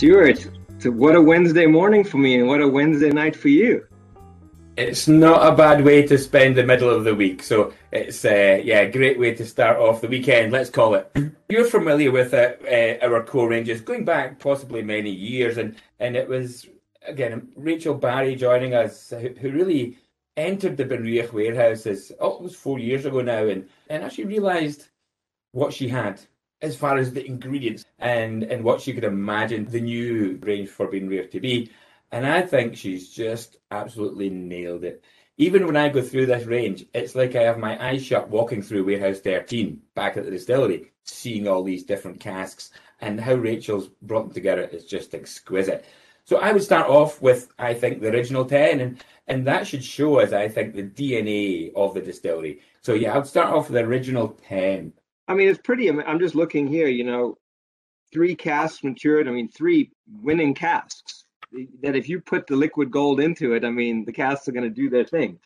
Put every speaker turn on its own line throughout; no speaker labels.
Stewart, what a Wednesday morning for me and what a Wednesday night for you.
It's not a bad way to spend the middle of the week. So it's uh, yeah, great way to start off the weekend. Let's call it. You're familiar with uh, uh, our core ranges going back possibly many years, and and it was again Rachel Barrie joining us, who, who really entered the Benriach warehouses. Oh, it was four years ago now, and and actually realised what she had as far as the ingredients and and what she could imagine the new range for Benriach to be. And I think she's just absolutely nailed it. Even when I go through this range, it's like I have my eyes shut walking through Warehouse 13 back at the distillery, seeing all these different casks and how Rachel's brought them together is just exquisite. So I would start off with, I think, the original 10, and, and that should show us, I think, the DNA of the distillery. So yeah, I would start off with the original 10.
I mean, it's pretty. I'm just looking here, you know, three casks matured. I mean, three winning casks that if you put the liquid gold into it, I mean, the casks are going to do their thing.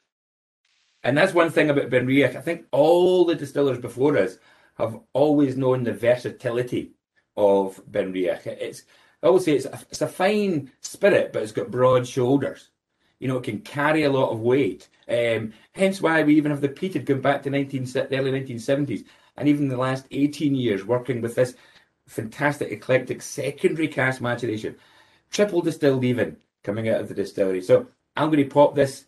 And that's one thing about Benriach. I think all the distillers before us have always known the versatility of Benriach. It's I always say it's a, it's a fine spirit, but it's got broad shoulders. You know, it can carry a lot of weight. Um, hence why we even have the peated going back to 19, the early 1970s, and even the last 18 years working with this fantastic eclectic secondary cask maturation triple distilled even coming out of the distillery. So I'm going to pop this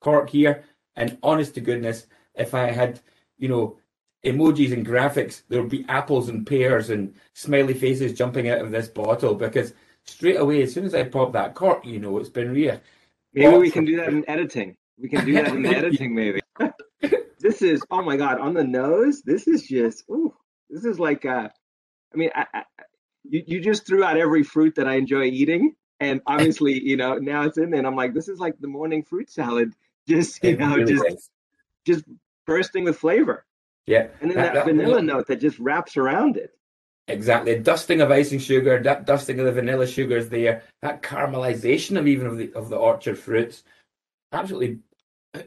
cork here, and honest to goodness, if I had, you know, emojis and graphics, there would be apples and pears and smiley faces jumping out of this bottle because straight away, as soon as I pop that cork, you know, it's been real.
Maybe we can do that in editing. We can do that in editing, maybe. this is oh my god on the nose. This is just ooh, this is like uh, I mean, I, I, you, you just threw out every fruit that I enjoy eating. And obviously, you know, now it's in there and I'm like, this is like the morning fruit salad. Just, you it know, really just is. just bursting with flavor.
Yeah.
And then that, that vanilla that, note that just wraps around it.
Exactly. Dusting of icing sugar, that dusting of the vanilla sugars there, that caramelization of even of the of the orchard fruits, absolutely uh,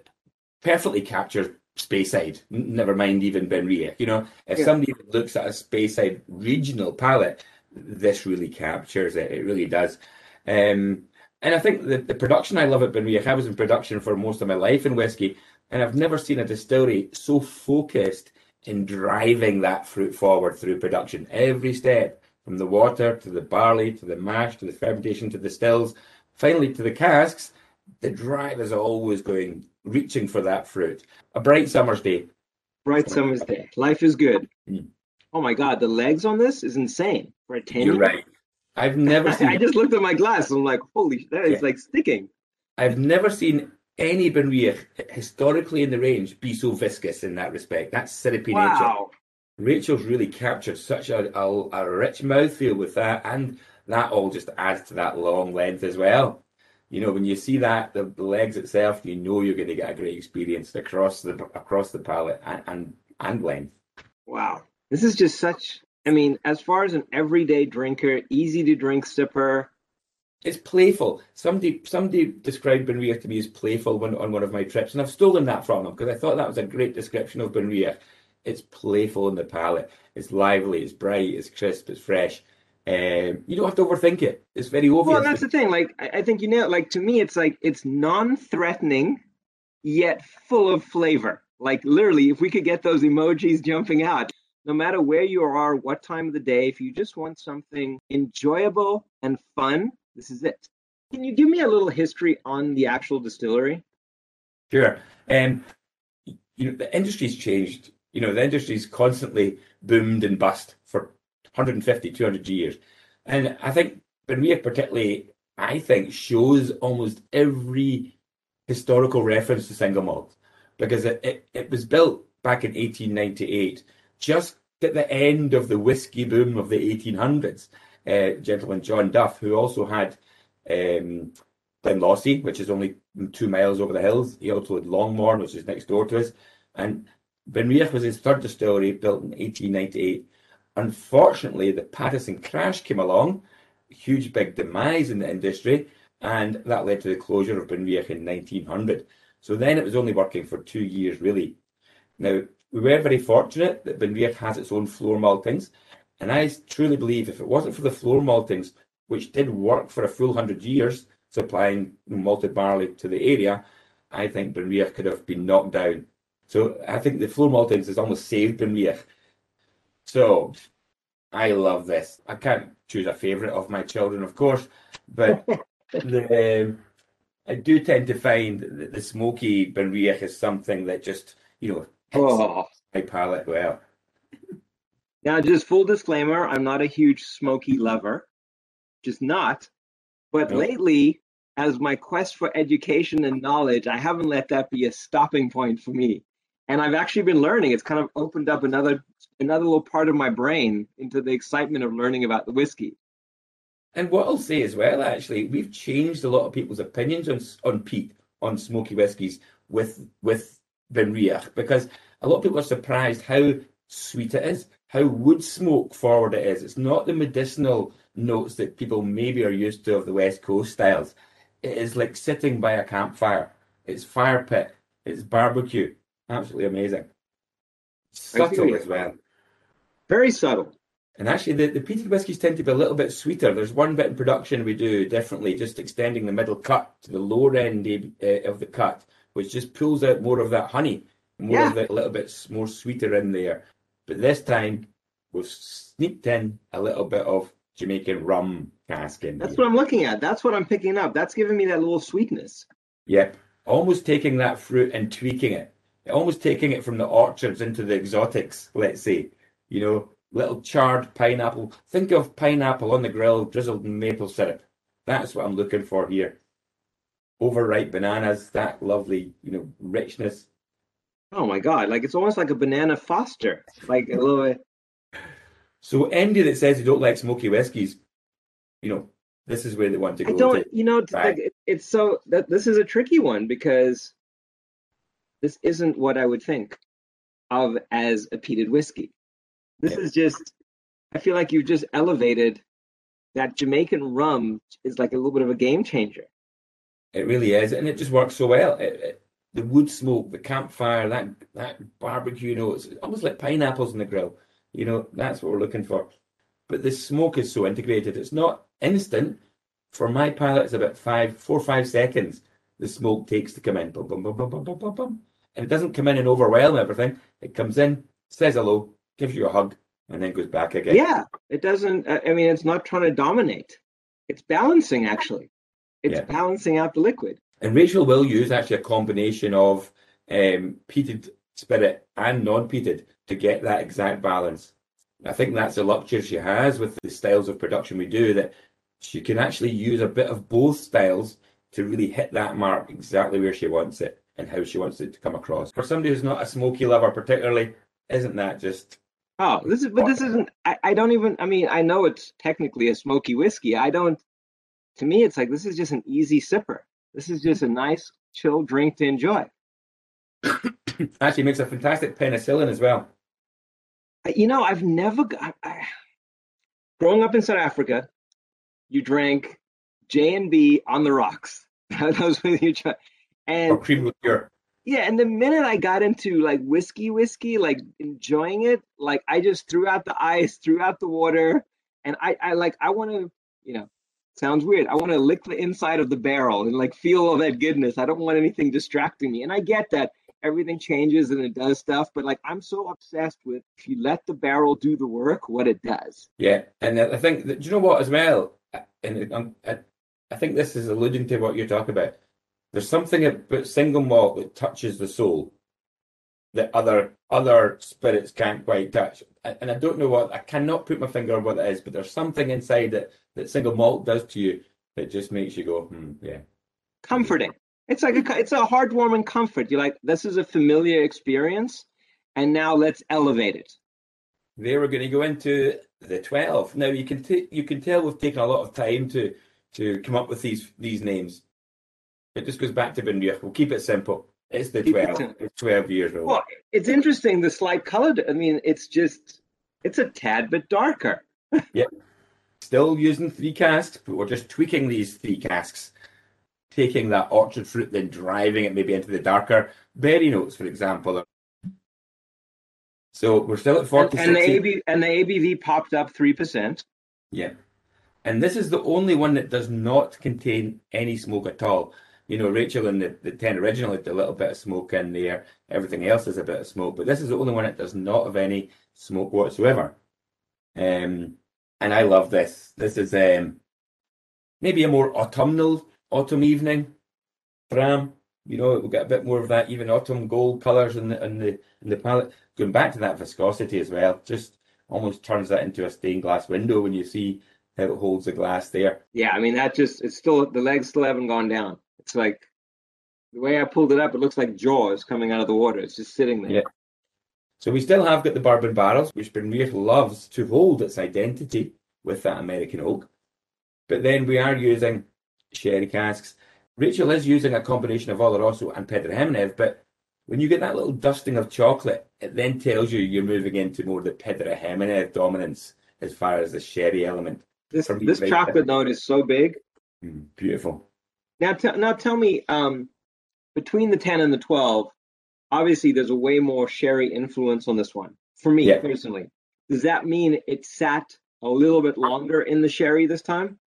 perfectly captures Speyside. Never mind even Benriach. You know, if yeah. somebody looks at a Speyside regional palate, this really captures it. It really does. Um, and I think the, the production I love at Benriach, I was in production for most of my life in whiskey, and I've never seen a distillery so focused in driving that fruit forward through production. Every step, from the water to the barley to the mash to the fermentation to the stills, finally to the casks, the drive is always going, reaching for that fruit. A bright summer's day.
Bright summer's day. Life is good. Mm. Oh my God, the legs on this is insane for a 10
You're right. I've never seen.
I just looked at my glass. I'm like, holy, that is yeah. like sticking.
I've never seen any Benriach historically in the range be so viscous in that respect. That's syrupy wow. nature. Rachel's really captured such a, a, a rich mouthfeel with that, and that all just adds to that long length as well. You know, when you see that the, the legs itself, you know you're going to get a great experience across the across the palate and and, and length.
Wow, this is just such. I mean, as far as an everyday drinker, easy to drink sipper.
It's playful. Somebody somebody described Benriach to me as playful when, on one of my trips, and I've stolen that from them because I thought that was a great description of Benriach. It's playful in the palate. It's lively. It's bright. It's crisp. It's fresh. Um, you don't have to overthink it. It's very obvious.
Well, that's the thing. Like, I think you know, like to me, it's like it's non-threatening, yet full of flavor. Like literally, if we could get those emojis jumping out, no matter where you are, what time of the day, if you just want something enjoyable and fun, this is it. Can you give me a little history on the actual distillery?
Sure. Um, you know, the industry's changed. You know, the industry's constantly boomed and bust 150, 200 years. And I think Benriach particularly, I think, shows almost every historical reference to single malt because it, it, it was built back in 1898, just at the end of the whiskey boom of the 1800s. Uh, gentleman John Duff, who also had um, Glenlossie, which is only two miles over the hills. He also had Longmorn, which is next door to us. And Benriach was his third distillery, built in 1898. Unfortunately, the Pattison crash came along, huge big demise in the industry, and that led to the closure of Benriach in 1900. So then it was only working for two years, really. Now, we were very fortunate that Benriach has its own floor maltings, And I truly believe if it wasn't for the floor maltings, which did work for a full hundred years, supplying malted barley to the area, I think Benriach could have been knocked down. So I think the floor maltings has almost saved Benriach. So I love this. I can't choose a favourite of my children, of course, but the, um, I do tend to find that the smoky Benriach is something that just, you know, hits
Oh.
my palate well.
Now, just full disclaimer, I'm not a huge smoky lover, just not. But
Nope.
lately, as my quest for education and knowledge, I haven't let that be a stopping point for me. And I've actually been learning. It's kind of opened up another another little part of my brain into the excitement of learning about the whiskey.
And what I'll say as well, actually, we've changed a lot of people's opinions on on peat, on smoky whiskies with with Benriach, because a lot of people are surprised how sweet it is, how wood smoke forward it is. It's not the medicinal notes that people maybe are used to of the West Coast styles. It is like sitting by a campfire. It's fire pit. It's barbecue. Absolutely amazing. Subtle as well.
Very subtle.
And actually, the, the peated whiskies tend to be a little bit sweeter. There's one bit in production we do differently, just extending the middle cut to the lower end uh, of the cut, which just pulls out more of that honey, more
Yeah.
of that little bit more sweeter in there. But this time, we've sneaked in a little bit of Jamaican rum cask in
That's
here.
what I'm looking at. That's what I'm picking up. That's giving me that little sweetness.
Yep. Almost taking that fruit and tweaking it. Almost taking it from the orchards into the exotics, let's say. You know, little charred pineapple. Think of pineapple on the grill drizzled in maple syrup. That's what I'm looking for here. Overripe bananas, that lovely, you know, richness.
Oh my god! Like it's almost like a banana Foster. Like a little bit.
So anybody that says they don't like smoky whiskies, you know, this is where they want to
I don't, you know, like it's so that this is a tricky one because this isn't what I would think of as a peated whiskey. This is just, I feel like you've just elevated that Jamaican rum is like a little bit of a game changer.
It really is, and it just works so well. It, it, the wood smoke, the campfire, that that barbecue, you know, it's almost like pineapples on the grill. You know, that's what we're looking for. But this smoke is so integrated; it's not instant. For my palate, it's about four or five seconds. The smoke takes to come in. Boom, boom, boom, boom, boom, boom and it doesn't come in and overwhelm everything. It comes in, says hello, gives you a hug, and then goes back again.
Yeah, it doesn't, I I mean, it's not trying to dominate. It's balancing actually. It's
Yeah.
balancing out the liquid.
And Rachel will use actually a combination of um, peated spirit and non-peated to get that exact balance. I think that's a luxury she has with the styles of production we do that she can actually use a bit of both styles to really hit that mark exactly where she wants it and how she wants it to come across. For somebody who's not a smoky lover particularly, isn't that just
Oh, this is, but this isn't, I, I don't even, I mean, I know it's technically a smoky whiskey. I don't, to me, it's like, this is just an easy sipper. This is just a nice, chill drink to enjoy.
actually makes a fantastic penicillin as well.
Uh, you know, I've never, g- I, I- growing up in South Africa, you drank J and B on the rocks. That was with your, ch-
Or
and
cream liqueur.
yeah, and the minute I got into like whiskey, whiskey, like enjoying it, like I just threw out the ice, threw out the water, and I, I like, I want to, you know, sounds weird. I want to lick the inside of the barrel and like feel all that goodness. I don't want anything distracting me. And I get that everything changes and it does stuff, but like I'm so obsessed with if you let the barrel do the work, what it does.
Yeah, and I think that, do you know what as well? And I, I think this is alluding to what you're talking about. There's something about single malt that touches the soul that other other spirits can't quite touch. And I don't know what I cannot put my finger on what it is, but there's something inside that that single malt does to you that just makes you go, hmm, yeah.
Comforting. It's like a, it's a heartwarming comfort. You're like, this is a familiar experience, and now let's elevate it.
There we're going to go into the twelve. Now you can t- you can tell we've taken a lot of time to to come up with these these names. It just goes back to Benriach. We'll keep it simple. It's the
Keep it
twelve. It's twelve years old.
Well, it's interesting the slight color. I mean, it's just it's a tad bit darker. Yep.
Still using three casks, but we're just tweaking these three casks, taking that orchard fruit, then driving it maybe into the darker berry notes, for example. So we're still at 40
and, and the AB and the ABV popped up three percent.
Yeah, and this is the only one that does not contain any smoke at all. You know, Rachel and the, the 10 original had a little bit of smoke in there. Everything else is a bit of smoke, but this is the only one that does not have any smoke whatsoever. Um, and I love this. This is um, maybe a more autumnal autumn evening dram. You know, we'll get a bit more of that even autumn gold colours in the in the in the palette. Going back to that viscosity as well, just almost turns that into a stained glass window when you see how it holds the glass there.
Yeah, I mean that just it's still the legs still haven't gone down. It's like the way I pulled it up, it looks like jaws coming out of the water. It's just sitting there.
Yeah. So we still have got the bourbon barrels, which Benriach loves to hold its identity with that American oak. But then we are using sherry casks. Rachel is using a combination of Oloroso and Pedro Ximénez, but when you get that little dusting of chocolate, it then tells you you're moving into more the Pedro Ximénez dominance as far as the sherry element.
This this chocolate note is so big.
Mm, beautiful.
Now, t- now tell me, um, between the ten and the twelve, obviously there's a way more sherry influence on this one. For me yeah. personally, does that mean it sat a little bit longer in the sherry this time?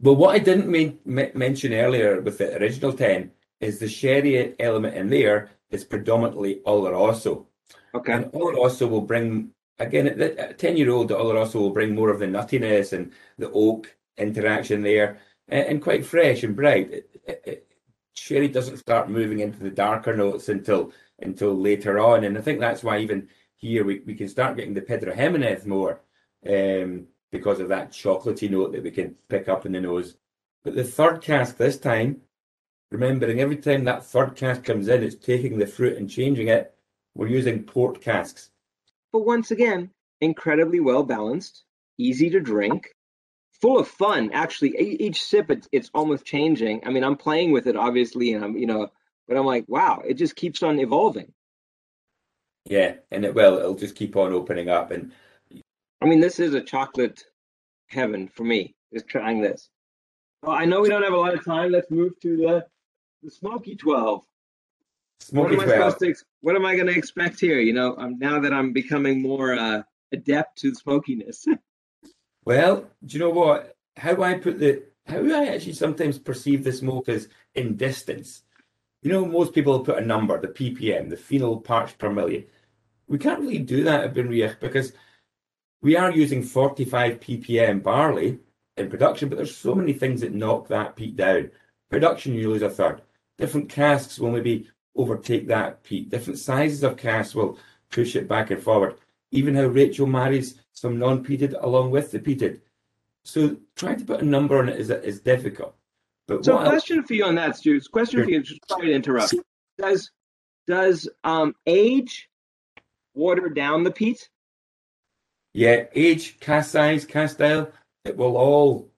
Well, what I didn't mean, m- mention earlier with the original 10 is the sherry element in there is predominantly Oloroso.
Okay.
And Oloroso will bring, again, at 10 year old, the Oloroso will bring more of the nuttiness and the oak interaction there and, quite fresh and bright. It, it, it, sherry doesn't start moving into the darker notes until until later on. And I think that's why even here we, we can start getting the Pedro Ximénez more. Um, because of that chocolatey note that we can pick up in the nose. But the third cask this time, remembering every time that third cask comes in, it's taking the fruit and changing it. We're using port casks.
But once again, incredibly well balanced, easy to drink, full of fun. Actually, each sip, it's, it's almost changing. I mean, I'm playing with it, obviously, and I'm, you know, but I'm like, wow, it just keeps on evolving.
Yeah, and it will. It'll just keep on opening up. And
I mean, this is a chocolate heaven for me, is trying this. Well, I know we don't have a lot of time. Let's move to the, the Smoky 12.
Smoky
what am
12.
I supposed to, what am I going to expect here? You know, um, now that I'm becoming more uh, adept to smokiness.
well, do you know what? How I put the, how I actually sometimes perceive the smoke as in distance. You know, most people put a number, the ppm, the phenol parts per million. We can't really do that at Benriach because we are using 45 ppm barley in production, but there's so many things that knock that peak down. Production, you lose a third. Different casks will maybe overtake that peak. Different sizes of casks will push it back and forward. Even how Rachel marries some non-peated along with the peated. So trying to put a number on it is, is difficult.
But so, question else? for you on that, Stu. Question sure. for you. Sorry to interrupt. Does does um, age water down the peat?
Yeah, age, cask size, cask style, it will all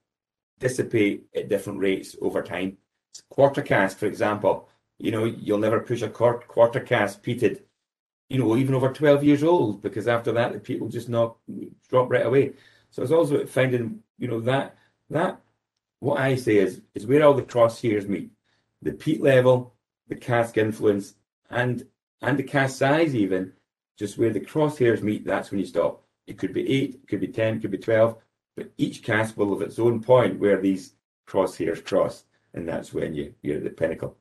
dissipate at different rates over time. Quarter cask, for example, you know, you'll never push a quarter cask peated, you know, even over 12 years old, because after that, the will just not drop right away. So it's also finding, you know, that, that, what I say is, is where all the crosshairs meet. The peat level, the cask influence, and, and the cask size even, just where the crosshairs meet, that's when you stop. It could be eight, it could be 10, it could be 12, but each cask will have its own point where these crosshairs cross, and that's when you, you're at the pinnacle.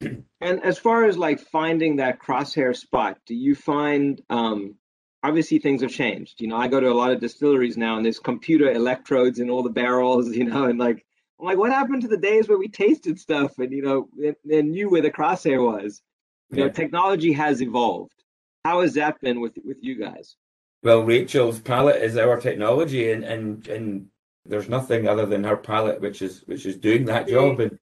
And as far as like finding that crosshair spot, do you find um, obviously things have changed? You know, I go to a lot of distilleries now, and there's computer electrodes in all the barrels. You know, and like I'm like, what happened to the days where we tasted stuff and you know and, and knew where the crosshair was? You yeah. know, technology has evolved. How has that been with with you guys?
Well, Rachel's palate is our technology, and and and there's nothing other than her palate which is which is doing that job. And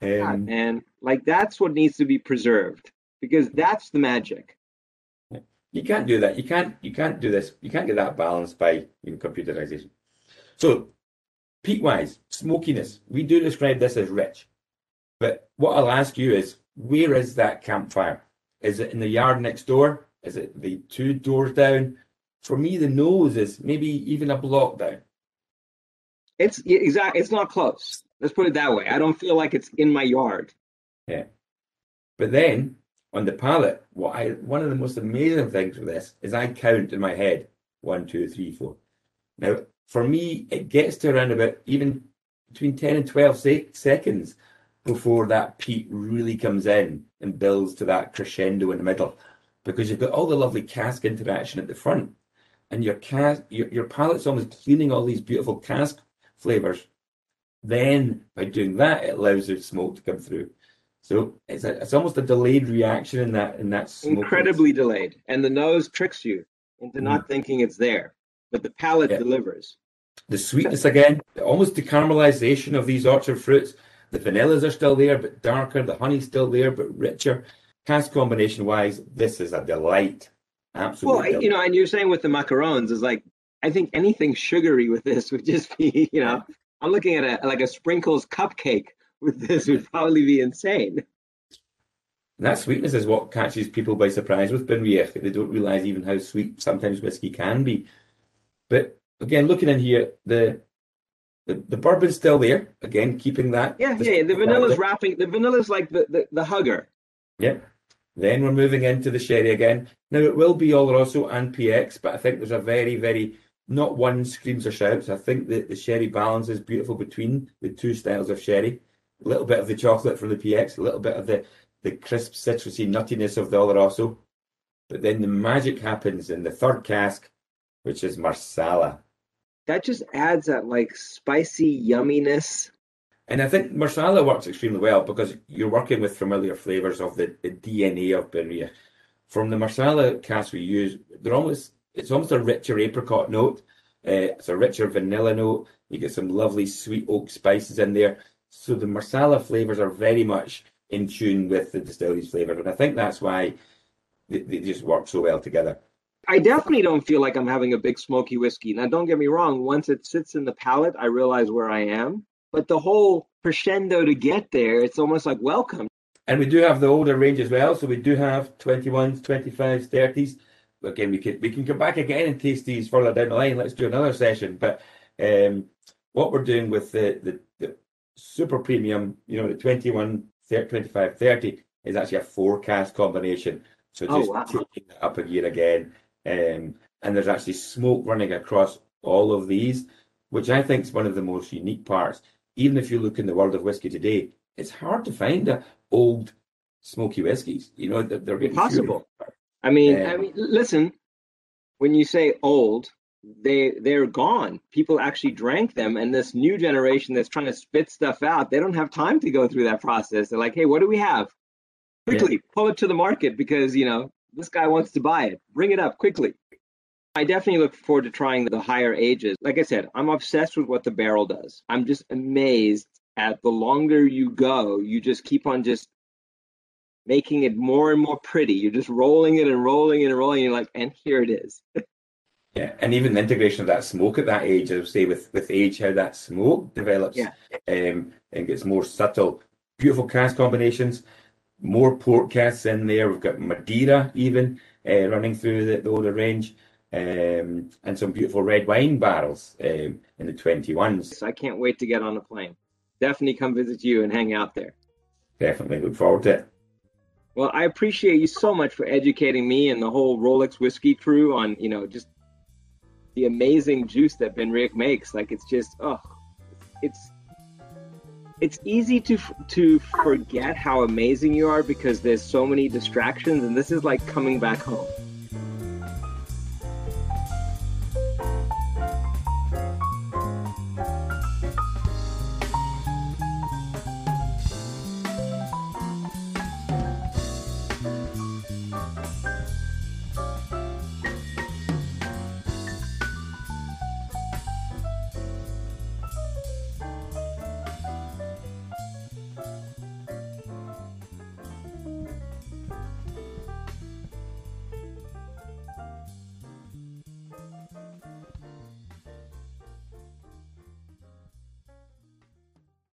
and like that's what needs to be preserved because that's the magic.
You can't do that. You can't. You can't do this. You can't get that balance by computerization. So, peat wise, smokiness. We do describe this as rich, but what I'll ask you is, where is that campfire? Is it in the yard next door? Is it the two doors down? For me, the nose is maybe even a block down.
It's exactly. It's not close. Let's put it that way. I don't feel like it's in my yard.
Yeah, but then on the palate, what I one of the most amazing things with this is I count in my head one, two, three, four. Now, for me, it gets to around about even between 10 and 12 se- seconds before that peat really comes in and builds to that crescendo in the middle because you've got all the lovely cask interaction at the front and your cask your, your palate's almost cleaning all these beautiful cask flavors then by doing that it allows the smoke to come through so it's a, it's almost a delayed reaction in that in that smoke
incredibly delayed and the nose tricks you into not mm. thinking it's there but the palate yeah. delivers
the sweetness again almost the caramelization of these orchard fruits the vanillas are still there, but darker. The honey's still there, but richer. Cask combination wise, this is a delight. Absolutely.
Well, you know, and you're saying with the macarons is like, I think anything sugary with this would just be, you know, I'm looking at a like a sprinkles cupcake with this would probably be insane.
And that sweetness is what catches people by surprise with Benriach. They don't realize even how sweet sometimes whiskey can be. But again, looking in here, the the, the bourbon's still there. Again, keeping that.
Yeah, the, yeah. The vanilla's wrapping. The vanilla's like the, the, the hugger.
Yeah. Then we're moving into the sherry again. Now it will be all Oloroso and PX, but I think there's a very, very not one screams or shouts. I think that the sherry balance is beautiful between the two styles of sherry. A little bit of the chocolate from the PX, a little bit of the, the crisp citrusy nuttiness of the Oloroso. But then the magic happens in the third cask, which is Marsala
that just adds that like spicy yumminess.
And I think Marsala works extremely well because you're working with familiar flavors of the, the DNA of Benriach. From the Marsala cask we use, they're almost it's almost a richer apricot note. Uh, it's a richer vanilla note. You get some lovely sweet oak spices in there. So the Marsala flavors are very much in tune with the distillery's flavors, and I think that's why they, they just work so well together.
I definitely don't feel like I'm having a big smoky whiskey. Now, don't get me wrong. Once it sits in the palate, I realize where I am. But the whole crescendo to get there, it's almost like welcome.
And we do have the older range as well. So we do have 21s, 25s, 30s. Again, we can we can come back again and taste these further down the line. Let's do another session. But um, what we're doing with the, the, the super premium, you know, the 21, 30, 25, 30 is actually a forecast combination. So oh, just oh, wow. taking that up a gear again um, and there's actually smoke running across all of these, which I think is one of the most unique parts. Even if you look in the world of whiskey today, it's hard to find a old smoky whiskies. You know, they're getting
impossible. I mean, um, I mean, listen, when you say old, they they're gone. People actually drank them, and this new generation that's trying to spit stuff out, they don't have time to go through that process. They're like, hey, what do we have? Quickly yeah. pull it to the market because you know this guy wants to buy it. Bring it up quickly. I definitely look forward to trying the higher ages. Like I said, I'm obsessed with what the barrel does. I'm just amazed at the longer you go, you just keep on just making it more and more pretty. You're just rolling it and rolling it and rolling. And you're like, and here it is.
yeah, and even the integration of that smoke at that age, I would say with with age, how that smoke develops yeah. um, and gets more subtle. Beautiful cask combinations more port casks in there. We've got Madeira even uh, running through the, the older range. Um, and some beautiful red wine barrels um, in the 21s.
I can't wait to get on a plane. Definitely come visit you and hang out there.
Definitely look forward to it.
Well, I appreciate you so much for educating me and the whole Rolex whiskey crew on, you know, just the amazing juice that Benriach makes. Like it's just, oh, it's it's easy to to forget how amazing you are because there's so many distractions and this is like coming back home